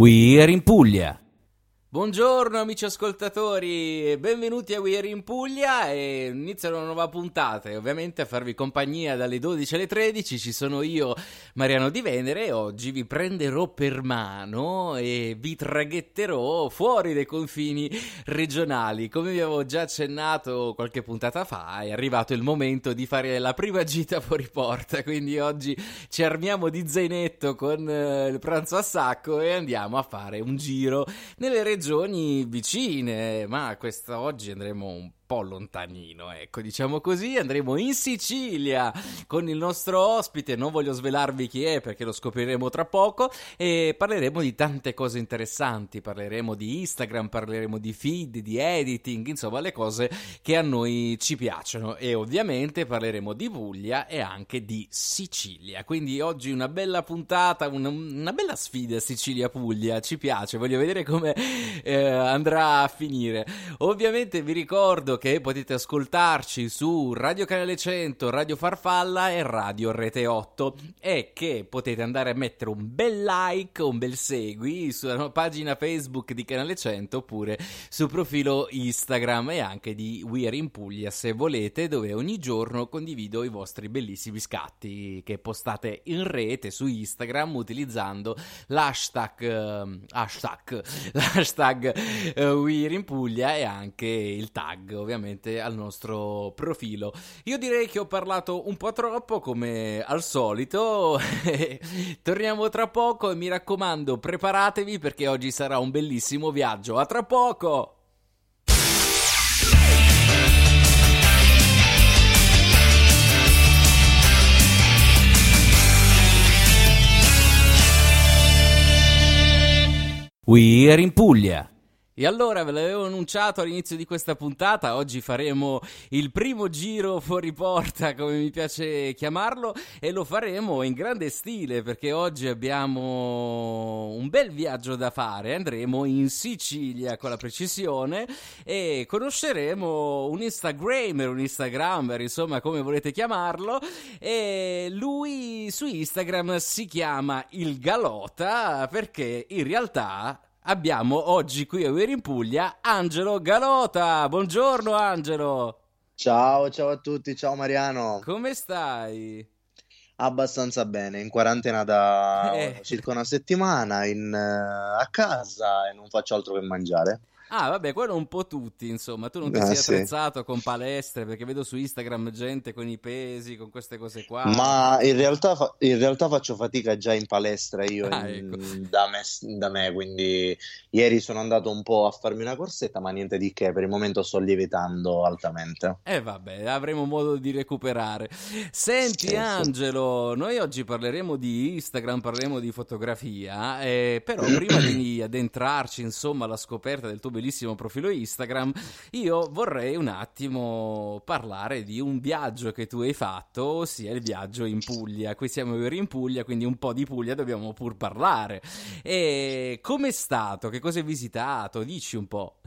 We Are in Puglia. Buongiorno amici ascoltatori, benvenuti a We Are in Puglia e inizia una nuova puntata e ovviamente a farvi compagnia dalle 12 alle 13 ci sono io Mariano Di Venere e oggi vi prenderò per mano e vi traghetterò fuori dai confini regionali. Come vi avevo già accennato qualche puntata fa è arrivato il momento di fare la prima gita fuori porta, quindi oggi ci armiamo di zainetto con eh, il pranzo a sacco e andiamo a fare un giro nelle regioni regioni vicine, ma questa oggi andremo un po' lontanino, ecco, diciamo così. Andremo in Sicilia con il nostro ospite, non voglio svelarvi chi è perché lo scopriremo tra poco e parleremo di tante cose interessanti, parleremo di Instagram, parleremo di feed, di editing, insomma, le cose che a noi ci piacciono e ovviamente parleremo di Puglia e anche di Sicilia. Quindi oggi una bella puntata, una, una bella sfida Sicilia-Puglia, ci piace, voglio vedere come eh, andrà a finire. Ovviamente vi ricordo che potete ascoltarci su Radio Canale 100, Radio Farfalla e Radio Rete 8 e che potete andare a mettere un bel like, un bel segui sulla pagina Facebook di Canale 100 oppure sul profilo Instagram e anche di We Are in Puglia se volete dove ogni giorno condivido i vostri bellissimi scatti che postate in rete su Instagram utilizzando l'hashtag uh, hashtag, l'hashtag uh, We Are in Puglia e anche il tag ovviamente al nostro profilo. Io direi che ho parlato un po' troppo come al solito. Torniamo tra poco e mi raccomando, preparatevi perché oggi sarà un bellissimo viaggio. A tra poco! We are in Puglia. E allora ve l'avevo annunciato all'inizio di questa puntata, oggi faremo il primo giro fuori porta, come mi piace chiamarlo, e lo faremo in grande stile perché oggi abbiamo un bel viaggio da fare, andremo in Sicilia con la precisione e conosceremo un Instagrammer, un Instagrammer, insomma come volete chiamarlo, e lui su Instagram si chiama il Galota perché in realtà abbiamo oggi qui a Ueri in Puglia Angelo Galota. Buongiorno Angelo. Ciao, ciao a tutti, ciao Mariano. Come stai? Abbastanza bene, in quarantena da eh. circa una settimana, in, uh, a casa e non faccio altro che mangiare. Ah, vabbè, quello un po' tutti, insomma. Tu non ti ah, sei sì. attrezzato con palestre, perché vedo su Instagram gente con i pesi, con queste cose qua. Ma in realtà, fa- in realtà faccio fatica già in palestra io ah, in, ecco. da, me, da, me, quindi ieri sono andato un po' a farmi una corsetta, ma niente di che, per il momento sto lievitando altamente. E eh, vabbè, avremo modo di recuperare. Senti sì, Angelo, sì. noi oggi parleremo di Instagram, parleremo di fotografia, eh, però prima di addentrarci, insomma, alla scoperta del tuo bellissimo profilo Instagram, io vorrei un attimo parlare di un viaggio che tu hai fatto, ossia il viaggio in Puglia. Qui siamo in Puglia, quindi un po' di Puglia dobbiamo pur parlare. E com'è stato? Che cosa hai visitato? Dici un po'.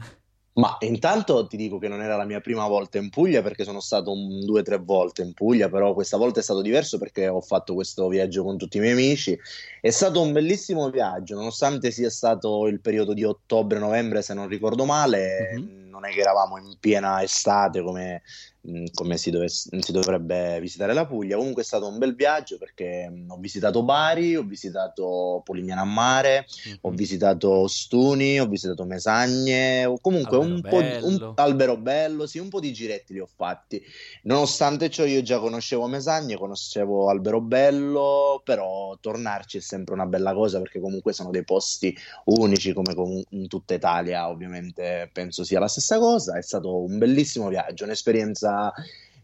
Ma intanto ti dico che non era la mia prima volta in Puglia perché sono stato un, due o tre volte in Puglia, però questa volta è stato diverso perché ho fatto questo viaggio con tutti i miei amici. È stato un bellissimo viaggio, nonostante sia stato il periodo di ottobre-novembre, se non ricordo male, mm-hmm. non è che eravamo in piena estate come mh, come si, dovesse- si dovrebbe visitare la Puglia. Comunque è stato un bel viaggio perché mh, ho visitato Bari, ho visitato Polignano a Mare, ho Mhm. visitato Ostuni, ho visitato Mesagne, comunque un po' di, un, Alberobello. Alberobello, sì, un po' di giretti li ho fatti. Nonostante ciò, io già conoscevo Mesagne, conoscevo Alberobello, però tornarci è sempre una bella cosa perché comunque sono dei posti unici, come com- in tutta Italia, ovviamente penso sia la stessa cosa. È stato un bellissimo viaggio, un'esperienza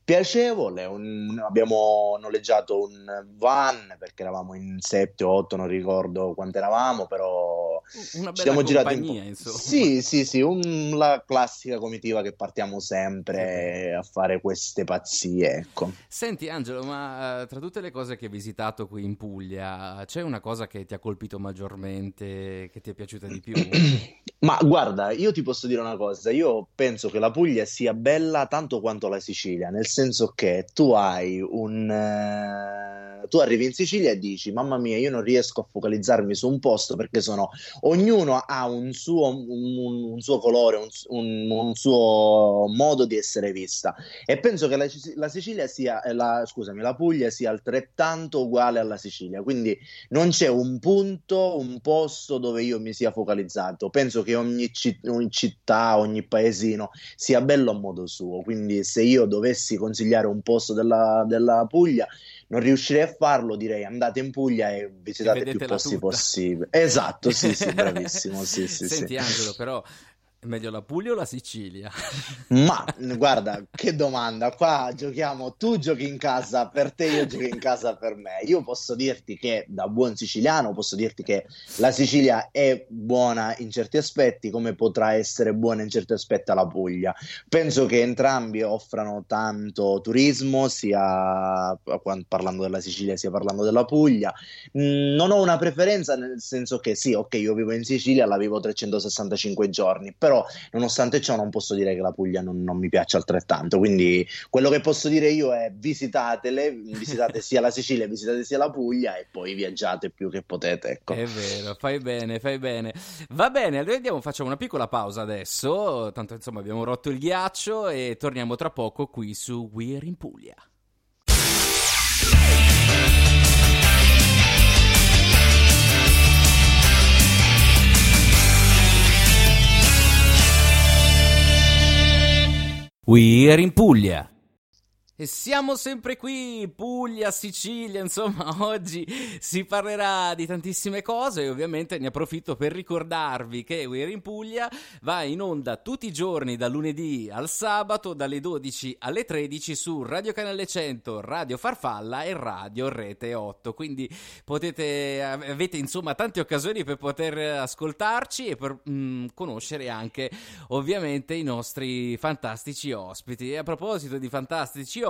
piacevole. un- abbiamo noleggiato un van perché eravamo in 7 o 8, non ricordo quanto eravamo, però Una bella siamo girati un po'. insomma. Sì, sì, sì, un- la classica comitiva che partiamo sempre a fare queste pazzie, ecco. Senti Angelo, ma eh, tra tutte le cose che hai visitato qui in Puglia, c'è una cosa che ti ha colpito maggiormente, che ti è piaciuta di più? Ma guarda, io ti posso dire una cosa, io penso che la Puglia sia bella tanto quanto la Sicilia, nel senso che tu hai un... eh, tu arrivi in Sicilia e dici, mamma mia, io non riesco a focalizzarmi su un posto perché sono... ognuno ha un suo, un, un suo colore, un, un- suo modo di essere vista. E penso che la, la Sicilia sia, eh, la, scusami, la Puglia sia altrettanto uguale alla Sicilia, quindi non c'è un punto, un posto dove io mi sia focalizzato. Penso che ogni, ci- ogni città, ogni paesino sia bello a modo suo. Quindi, se io dovessi consigliare un posto della, della Puglia, non riuscirei a farlo. Direi andate in Puglia e visitate più posti tutta. possibili. Esatto, sì, sì, bravissimo. Sì, sì, sì. Senti Angelo, però meglio la Puglia o la Sicilia? Ma guarda, che domanda. Qua giochiamo, tu giochi in casa per te, io gioco in casa per me. Io posso dirti che da buon siciliano posso dirti che la Sicilia è buona in certi aspetti, come potrà essere buona in certi aspetti la Puglia. Penso che entrambi offrano tanto turismo, sia parlando della Sicilia sia parlando della Puglia. Mm, Non ho una preferenza nel senso che sì, ok, io vivo in Sicilia, la vivo 365 giorni, però nonostante ciò non posso dire che la Puglia non, non mi piace altrettanto, quindi quello che posso dire io è visitatele, visitate sia la Sicilia, visitate sia la Puglia e poi viaggiate più che potete, ecco. È vero, fai bene, fai bene. Va bene, allora andiamo, facciamo una piccola pausa adesso, tanto insomma abbiamo rotto il ghiaccio e torniamo tra poco qui su We're in Puglia. We're in Puglia. E siamo sempre qui, Puglia, Sicilia, insomma, oggi si parlerà di tantissime cose e ovviamente ne approfitto per ricordarvi che We're in Puglia va in onda tutti i giorni dal lunedì al sabato dalle 12 alle 13 su Radio Canale 100, Radio Farfalla e Radio Rete 8, quindi potete, avete insomma tante occasioni per poter ascoltarci e per mm, conoscere anche ovviamente i nostri fantastici ospiti. E a proposito di fantastici ospiti,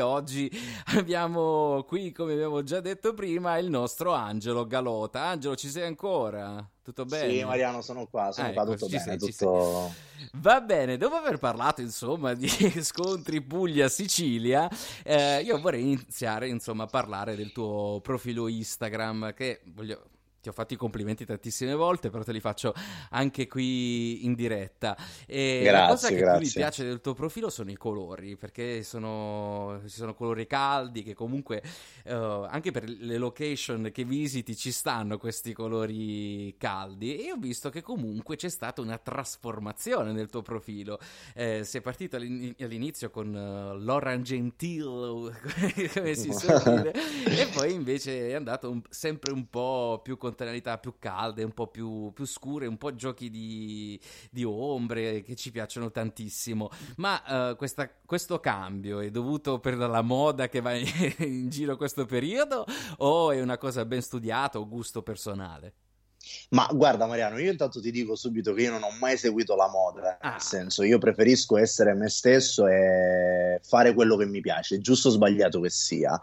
oggi abbiamo qui, come abbiamo già detto prima, il nostro Angelo Galota. Angelo, ci sei ancora? Tutto bene? Sì, Mariano, sono qua, sono Ah, qua, ecco, tutto bene, sei, tutto... Va bene, dopo aver parlato insomma di scontri Puglia-Sicilia, eh, io vorrei iniziare insomma a parlare del tuo profilo Instagram che voglio... Ti ho fatto i complimenti tantissime volte, però te li faccio anche qui in diretta. E la Grazie, cosa che più mi grazie. piace del tuo profilo sono i colori, perché sono, ci sono colori caldi che comunque eh, anche per le location che visiti ci stanno questi colori caldi e ho visto che comunque c'è stata una trasformazione nel tuo profilo. Eh, sei partito all'in- all'inizio con uh, Laurent Gentil, come si suol dire, e poi invece è andato un- sempre un po' più con tonalità più calde, un po' più, più scure, un po' giochi di, di ombre che ci piacciono tantissimo. Ma eh, questa- questo cambio è dovuto per la moda che va in, in giro questo periodo o è una cosa ben studiata o gusto personale? Ma guarda Mariano, io intanto ti dico subito che io non ho mai seguito la moda, Ah. nel senso io preferisco essere me stesso e fare quello che mi piace, giusto o sbagliato che sia.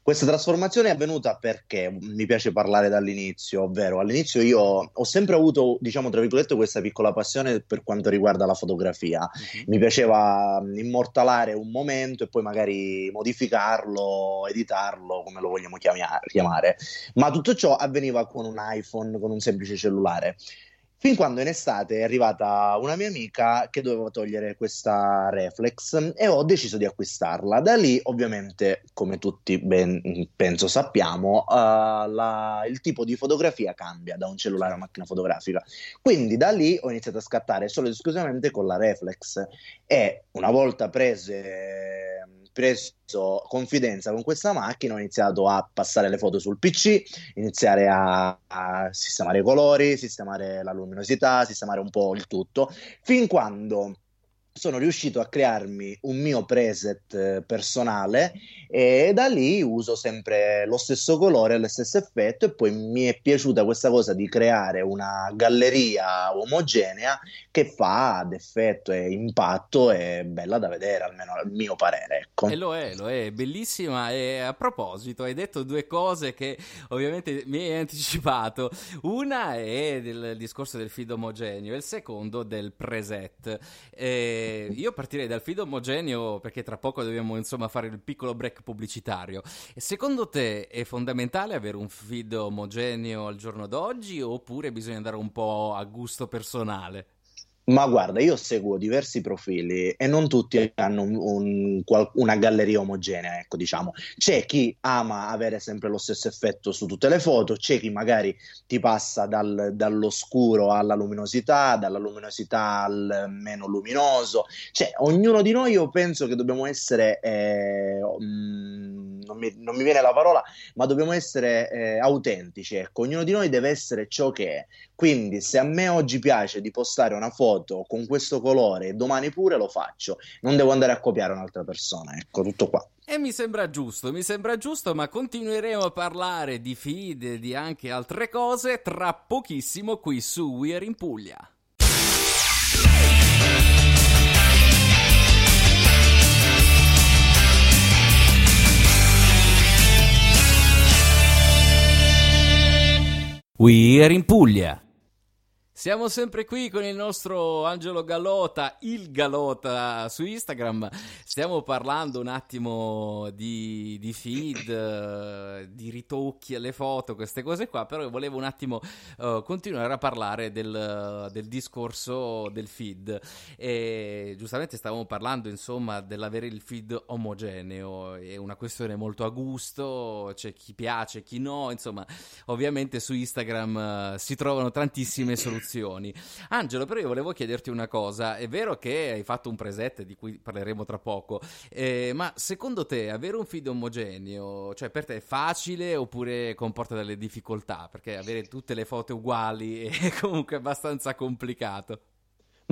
Questa trasformazione è avvenuta perché mi piace parlare dall'inizio, ovvero all'inizio io ho sempre avuto, diciamo tra virgolette, questa piccola passione per quanto riguarda la fotografia. Mi piaceva mh, immortalare un momento e poi magari modificarlo, editarlo, come lo vogliamo chiamare. Ma tutto ciò avveniva con un iPhone, con un semplice cellulare. Fin quando in estate è arrivata una mia amica che doveva togliere questa reflex e ho deciso di acquistarla. Da lì, ovviamente, come tutti ben penso sappiamo, uh, la, il tipo di fotografia cambia da un cellulare a una macchina fotografica. Quindi da lì ho iniziato a scattare solo ed esclusivamente con la reflex e una volta prese preso confidenza con questa macchina, ho iniziato a passare le foto sul PC, iniziare a, a sistemare i colori, sistemare la luminosità, sistemare un po' il tutto, fin quando sono riuscito a crearmi un mio preset eh, personale e da lì uso sempre lo stesso colore, lo stesso effetto e poi mi è piaciuta questa cosa di creare una galleria omogenea che fa ad effetto e impatto e bella da vedere almeno al mio parere ecco. e lo è, lo è, bellissima. E a proposito hai detto due cose che ovviamente mi hai anticipato. Una è del discorso del feed omogeneo e il secondo del preset. E io partirei dal feed omogeneo perché tra poco dobbiamo insomma fare il piccolo break pubblicitario. Secondo te è fondamentale avere un feed omogeneo al giorno d'oggi oppure bisogna andare un po' a gusto personale? Ma guarda, io seguo diversi profili e non tutti hanno un, un, una galleria omogenea, ecco, diciamo. C'è chi ama avere sempre lo stesso effetto su tutte le foto, c'è chi magari ti passa dal, dall'oscuro alla luminosità, dalla luminosità al meno luminoso. Cioè, ognuno di noi, io penso che dobbiamo essere, eh, mm, non, mi, non, mi, viene la parola, ma dobbiamo essere eh, autentici, ecco. Ognuno di noi deve essere ciò che è. Quindi, se a me oggi piace di postare una foto con questo colore domani pure lo faccio, non devo andare a copiare un'altra persona. Ecco, tutto qua. E mi sembra giusto, mi sembra giusto, ma continueremo a parlare di feed e di anche altre cose tra pochissimo qui su We're in Puglia. We're in Puglia. Siamo sempre qui con il nostro Angelo Galota, il Galota su Instagram. Stiamo parlando un attimo di, di feed, di ritocchi alle foto, queste cose qua, però volevo un attimo uh, continuare a parlare del, del, discorso del feed. E giustamente stavamo parlando, insomma, dell'avere il feed omogeneo, è una questione molto a gusto, c'è chi piace, chi no, insomma, ovviamente su Instagram uh, si trovano tantissime soluzioni opzioni. Angelo, però io volevo chiederti una cosa. È vero che hai fatto un preset di cui parleremo tra poco, eh, ma secondo te avere un feed omogeneo, cioè per te è facile oppure comporta delle difficoltà? Perché avere tutte le foto uguali è comunque abbastanza complicato.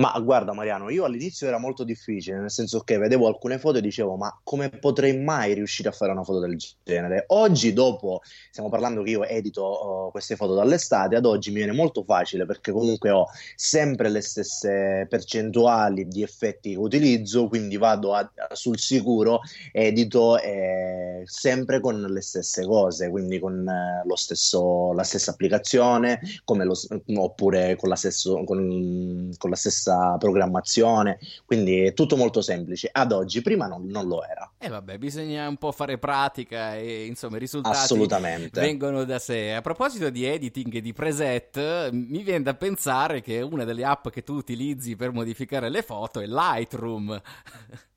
Ma guarda Mariano, io all'inizio era molto difficile, nel senso che vedevo alcune foto e dicevo ma come potrei mai riuscire a fare una foto del genere? Oggi dopo, stiamo parlando che io edito uh, queste foto dall'estate, ad oggi mi viene molto facile perché comunque ho sempre le stesse percentuali di effetti che utilizzo, quindi vado a, sul sicuro, edito eh, sempre con le stesse cose, quindi con eh, lo stesso, la stessa applicazione, lo, oppure con la, stesso, con, con la stessa stessa programmazione, quindi è tutto molto semplice. Ad oggi, prima non, non lo era. E eh vabbè, bisogna un po' fare pratica e insomma i risultati vengono da sé. A proposito di editing e di preset, mi viene da pensare che una delle app che tu utilizzi per modificare le foto è Lightroom.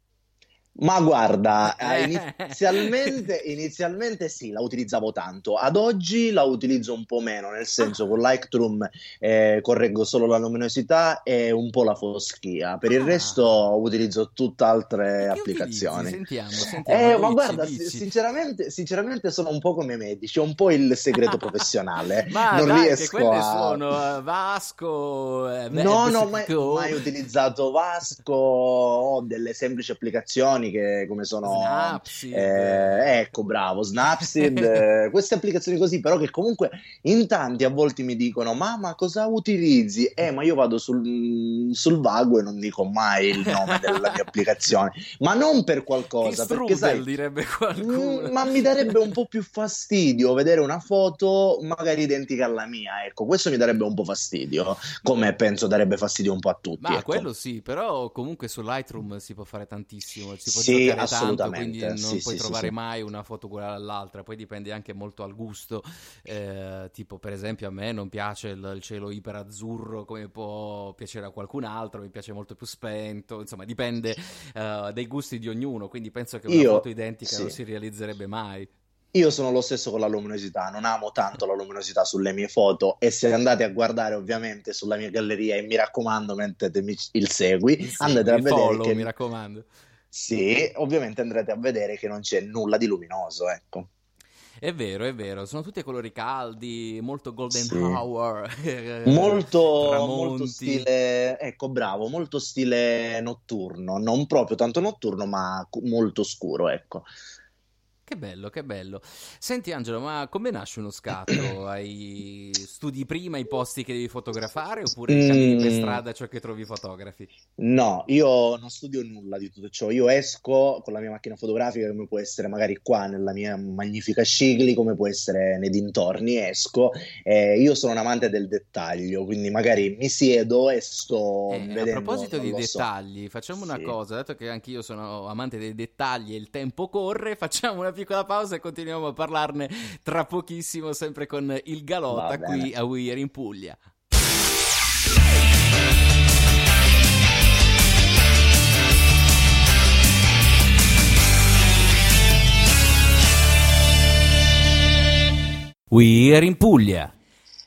Ma guarda, eh, inizialmente, inizialmente, sì, la utilizzavo tanto, ad oggi la utilizzo un po' meno, nel senso con Lightroom eh, correggo solo la luminosità e un po' la foschia, per il ah. resto utilizzo tutt'altre applicazioni. Sentiamo, sentiamo. Eh, ma guarda, dici. Sinceramente, sinceramente sono un po' come i medici, è un po' il segreto professionale. ma non dai, riesco che a... sono uh, Vasco, eh, No, no, mai, mai utilizzato Vasco, ho delle semplici applicazioni applicazioni che come sono Snapseed. Eh, ecco bravo Snapseed eh, queste applicazioni così però che comunque in tanti a volte mi dicono mamma cosa utilizzi eh ma io vado sul, sul vago e non dico mai il nome della mia applicazione ma non per qualcosa perché sai direbbe qualcuno mm, ma mi darebbe un po' più fastidio vedere una foto magari identica alla mia ecco questo mi darebbe un po' fastidio come penso darebbe fastidio un po' a tutti ma ecco. quello sì però comunque su Lightroom si può fare tantissimo si può Sì, giocare tanto, assolutamente, quindi non sì, puoi sì, trovare mai una foto uguale all'altra, poi dipende anche molto al gusto, eh, tipo per esempio a me non piace il, il cielo iperazzurro come può piacere a qualcun altro, mi piace molto più spento, insomma dipende eh, dai gusti di ognuno, quindi penso che una Io, foto identica non si realizzerebbe mai. Io sono lo stesso con la luminosità, non amo tanto la luminosità sulle mie foto e se andate a guardare ovviamente sulla mia galleria e mi raccomando mettetemi il segui, Il andate segui, a il vedere follow, che mi raccomando. Sì, ovviamente andrete a vedere che non c'è nulla di luminoso, ecco. È vero, è vero, sono tutti colori caldi, molto golden Sì. hour, Molto, molto stile, ecco, bravo, molto stile notturno, non proprio tanto notturno, ma molto scuro, ecco. Che bello, che bello. Senti Angelo, ma come nasce uno scatto? Hai studi prima i posti che devi fotografare oppure cammini per Mm. strada ciò che trovi fotografi? No, io non studio nulla di tutto ciò. Io esco con la mia macchina fotografica, come può essere magari qua nella mia magnifica Scigli, come può essere nei dintorni. Esco. e io sono un amante del dettaglio, quindi magari mi siedo e sto Eh, a vedendo. proposito non di lo so. dettagli, facciamo una Sì. cosa, dato che anch'io sono amante dei dettagli e il tempo corre, facciamo una piccola pausa e continuiamo a parlarne tra pochissimo, sempre con il bene. qui a Weir in Puglia. Weir in Puglia.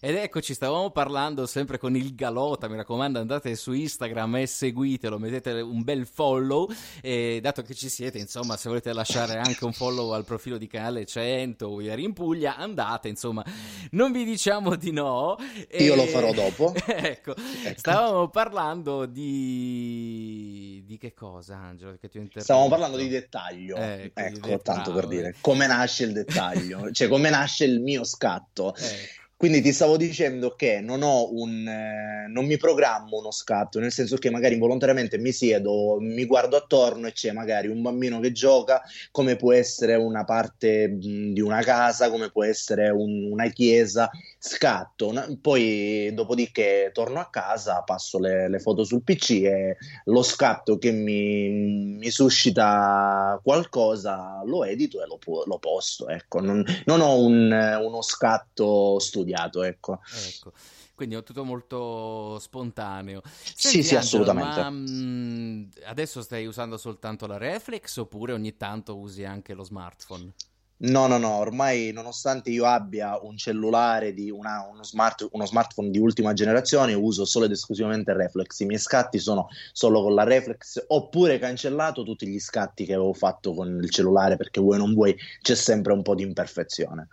Ed eccoci, stavamo parlando sempre con il Galota, mi raccomando andate su Instagram e seguitelo, mettete un bel follow e dato che ci siete, insomma, se volete lasciare anche un follow al profilo di canale 100 We in Puglia, andate, insomma, non vi diciamo di no. E- Io lo farò dopo. ecco, stavamo parlando di... di che cosa, Angelo? Che ti? Stavamo parlando di dettaglio, Eh, quindi ecco, de- tanto bravo, per dire, come nasce il dettaglio, cioè come nasce il mio scatto. Ecco. Quindi ti stavo dicendo che non ho un, eh, non mi programmo uno scatto, nel senso che magari involontariamente mi siedo, mi guardo attorno e c'è magari un bambino che gioca, come può essere una parte mh, di una casa, come può essere un- una chiesa, scatto, una- poi dopodiché torno a casa, passo le, le foto sul PC e lo scatto che mi, mi suscita qualcosa lo edito e lo, lo posto, ecco, non, non ho un- uno scatto studiato, ecco. Ecco, quindi è tutto molto spontaneo. Sì, sì, assolutamente. Ma mh, adesso stai usando soltanto la reflex oppure ogni tanto usi anche lo smartphone? No, no, no, ormai nonostante io abbia un cellulare di una- uno, smart- uno smartphone di ultima generazione, uso solo ed esclusivamente reflex. I miei scatti sono solo con la reflex, oppure cancellato tutti gli scatti che avevo fatto con il cellulare, perché vuoi non vuoi, c'è sempre un po' di imperfezione.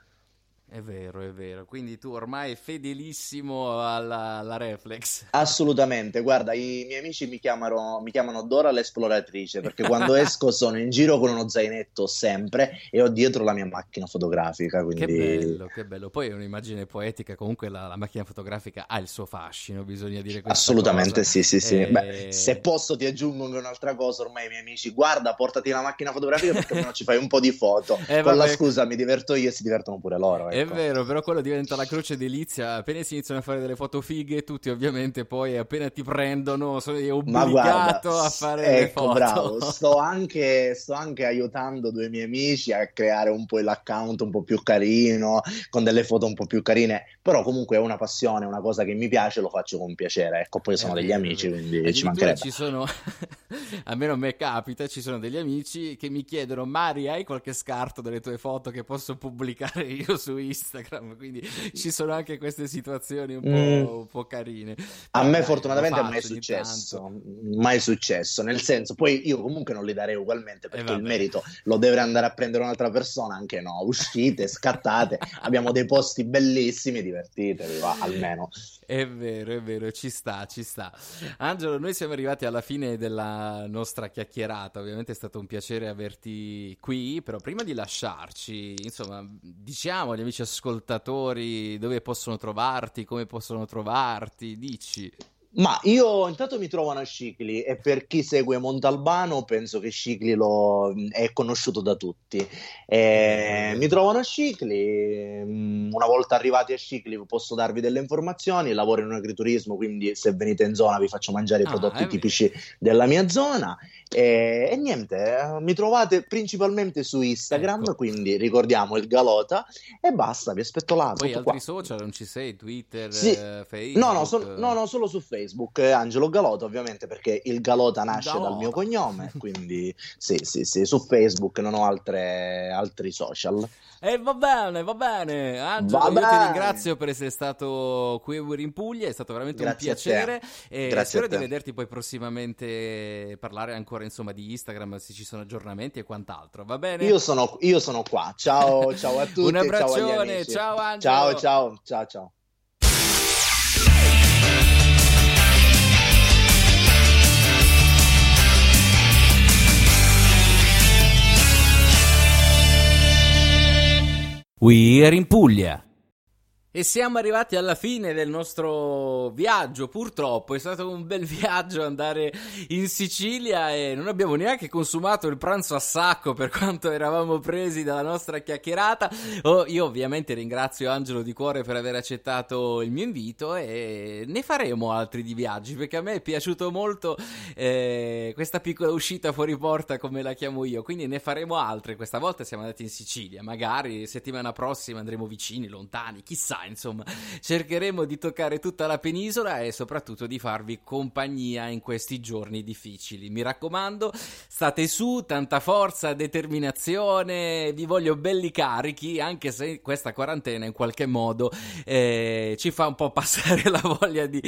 È vero, è vero. Quindi tu ormai fedelissimo alla, alla reflex. Assolutamente, guarda, i miei amici mi chiamano, mi chiamano Dora l'esploratrice perché quando esco sono in giro con uno zainetto sempre e ho dietro la mia macchina fotografica, Che quindi bello, che bello. Poi è un'immagine poetica, comunque la, la macchina fotografica ha il suo fascino, bisogna dire questa assolutamente cosa. sì, sì, sì. Eh, Beh, se posso ti aggiungo un'altra cosa, ormai i miei amici, guarda, portati la macchina fotografica perché almeno ci fai un po' di foto. Eh, Con la scusa mi diverto io e si divertono pure loro, È ecco. vero, però quello diventa la croce delizia. Appena si iniziano a fare delle foto fighe, tutti ovviamente poi appena ti prendono sei obbligato guarda, a fare le ecco, foto. bravo, sto anche, sto anche aiutando due miei amici a creare un po' l'account un po' più carino, con delle foto un po' più carine, però comunque è una passione, una cosa che mi piace, lo faccio con piacere, ecco, poi sono degli vero, è amici, quindi ci mancherebbe. ci sono, almeno a me capita, ci sono degli amici che mi chiedono Mari hai qualche scarto delle tue foto che posso pubblicare io su Instagram? Quindi ci sono anche queste situazioni un po', Mm. un po' carine. A me dai, fortunatamente è mai ogni successo, mai successo, nel senso, poi io comunque non li darei ugualmente perché il vabbè. merito lo deve andare a prendere un'altra persona, anche no, uscite, scattate, abbiamo dei posti bellissimi, divertitevi, va, almeno. È vero, è vero, ci sta, ci sta. Angelo, noi siamo arrivati alla fine della nostra chiacchierata. Ovviamente è stato un piacere averti qui, però prima di lasciarci, insomma, diciamo agli amici ascoltatori dove possono trovarti, come possono trovarti, dici. Ma io intanto mi trovano a Scicli e per chi segue Montalbano penso che Scicli lo, è conosciuto da tutti. E mi trovano a Scicli, una volta arrivati a Scicli posso darvi delle informazioni, lavoro in un agriturismo, quindi se venite in zona vi faccio mangiare i Ah, prodotti è tipici della mia zona. E, e niente, eh, mi trovate principalmente su Instagram, Ecco. quindi ricordiamo il Galota e basta, vi aspetto là. Poi altri qua. social non ci sei, Twitter, Sì. eh, Facebook? No, no, sol- no, no, solo su Facebook, eh, Angelo Galota ovviamente perché il Galota nasce Galota. dal mio cognome, quindi sì, sì, sì, su Facebook non ho altre, altri social. E va bene, va bene. Angelo, Va io ti bene. ringrazio per essere stato qui in Puglia, è stato veramente Grazie un piacere. E Grazie spero di vederti poi prossimamente parlare ancora insomma di Instagram, se ci sono aggiornamenti e quant'altro. Va bene? Io sono, io sono qua, ciao, ciao a tutti, Un ciao abbraccione, amici. ciao Angelo. Ciao, ciao, ciao, ciao. We're in Puglia. E siamo arrivati alla fine del nostro viaggio, purtroppo è stato un bel viaggio andare in Sicilia e non abbiamo neanche consumato il pranzo a sacco per quanto eravamo presi dalla nostra chiacchierata. Oh, io ovviamente ringrazio Angelo di cuore per aver accettato il mio invito e ne faremo altri di viaggi perché a me è piaciuto molto eh, questa piccola uscita fuori porta come la chiamo io, quindi ne faremo altre. Questa volta siamo andati in Sicilia, magari settimana prossima andremo vicini, lontani, chissà, insomma, cercheremo di toccare tutta la penisola e soprattutto di farvi compagnia in questi giorni difficili. Mi raccomando, state su, tanta forza, determinazione, vi voglio belli carichi, anche se questa quarantena in qualche modo eh, ci fa un po' passare la voglia di,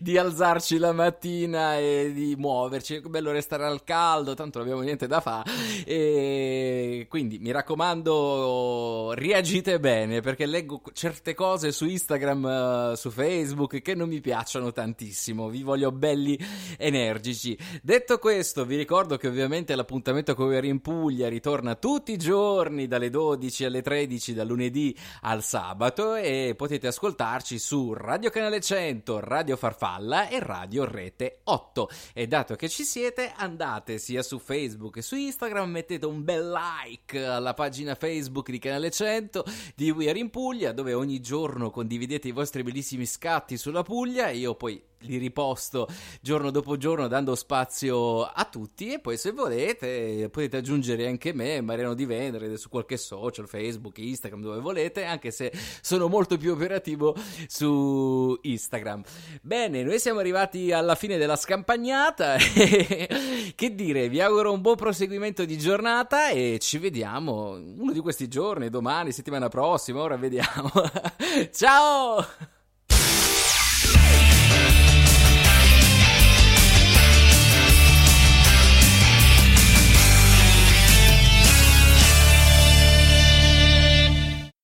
di alzarci la mattina e di muoverci. È bello restare al caldo, tanto non abbiamo niente da fare. E quindi mi raccomando, reagite bene perché leggo certe cose su Instagram, eh, su Facebook che non mi piacciono tantissimo. Vi voglio belli energici. Detto questo, vi ricordo che ovviamente l'appuntamento con We're in Puglia ritorna tutti i giorni dalle 12 alle 13, dal lunedì al sabato e potete ascoltarci su Radio Canale 100, Radio Farfalla e Radio Rete 8. E dato che ci siete, andate sia su Facebook che su Instagram, mettete un bel like alla pagina Facebook di Canale 100 di We Are in Puglia, dove ogni giorno condividete i vostri bellissimi scatti sulla Puglia e io poi li riposto giorno dopo giorno dando spazio a tutti e poi se volete potete aggiungere anche me, Mariano Di Vendere, su qualche social, Facebook, Instagram, dove volete, anche se sono molto più operativo su Instagram. Bene, noi siamo arrivati alla fine della scampagnata che dire, vi auguro un buon proseguimento di giornata e ci vediamo uno di questi giorni, domani, settimana prossima, ora vediamo. Ciao!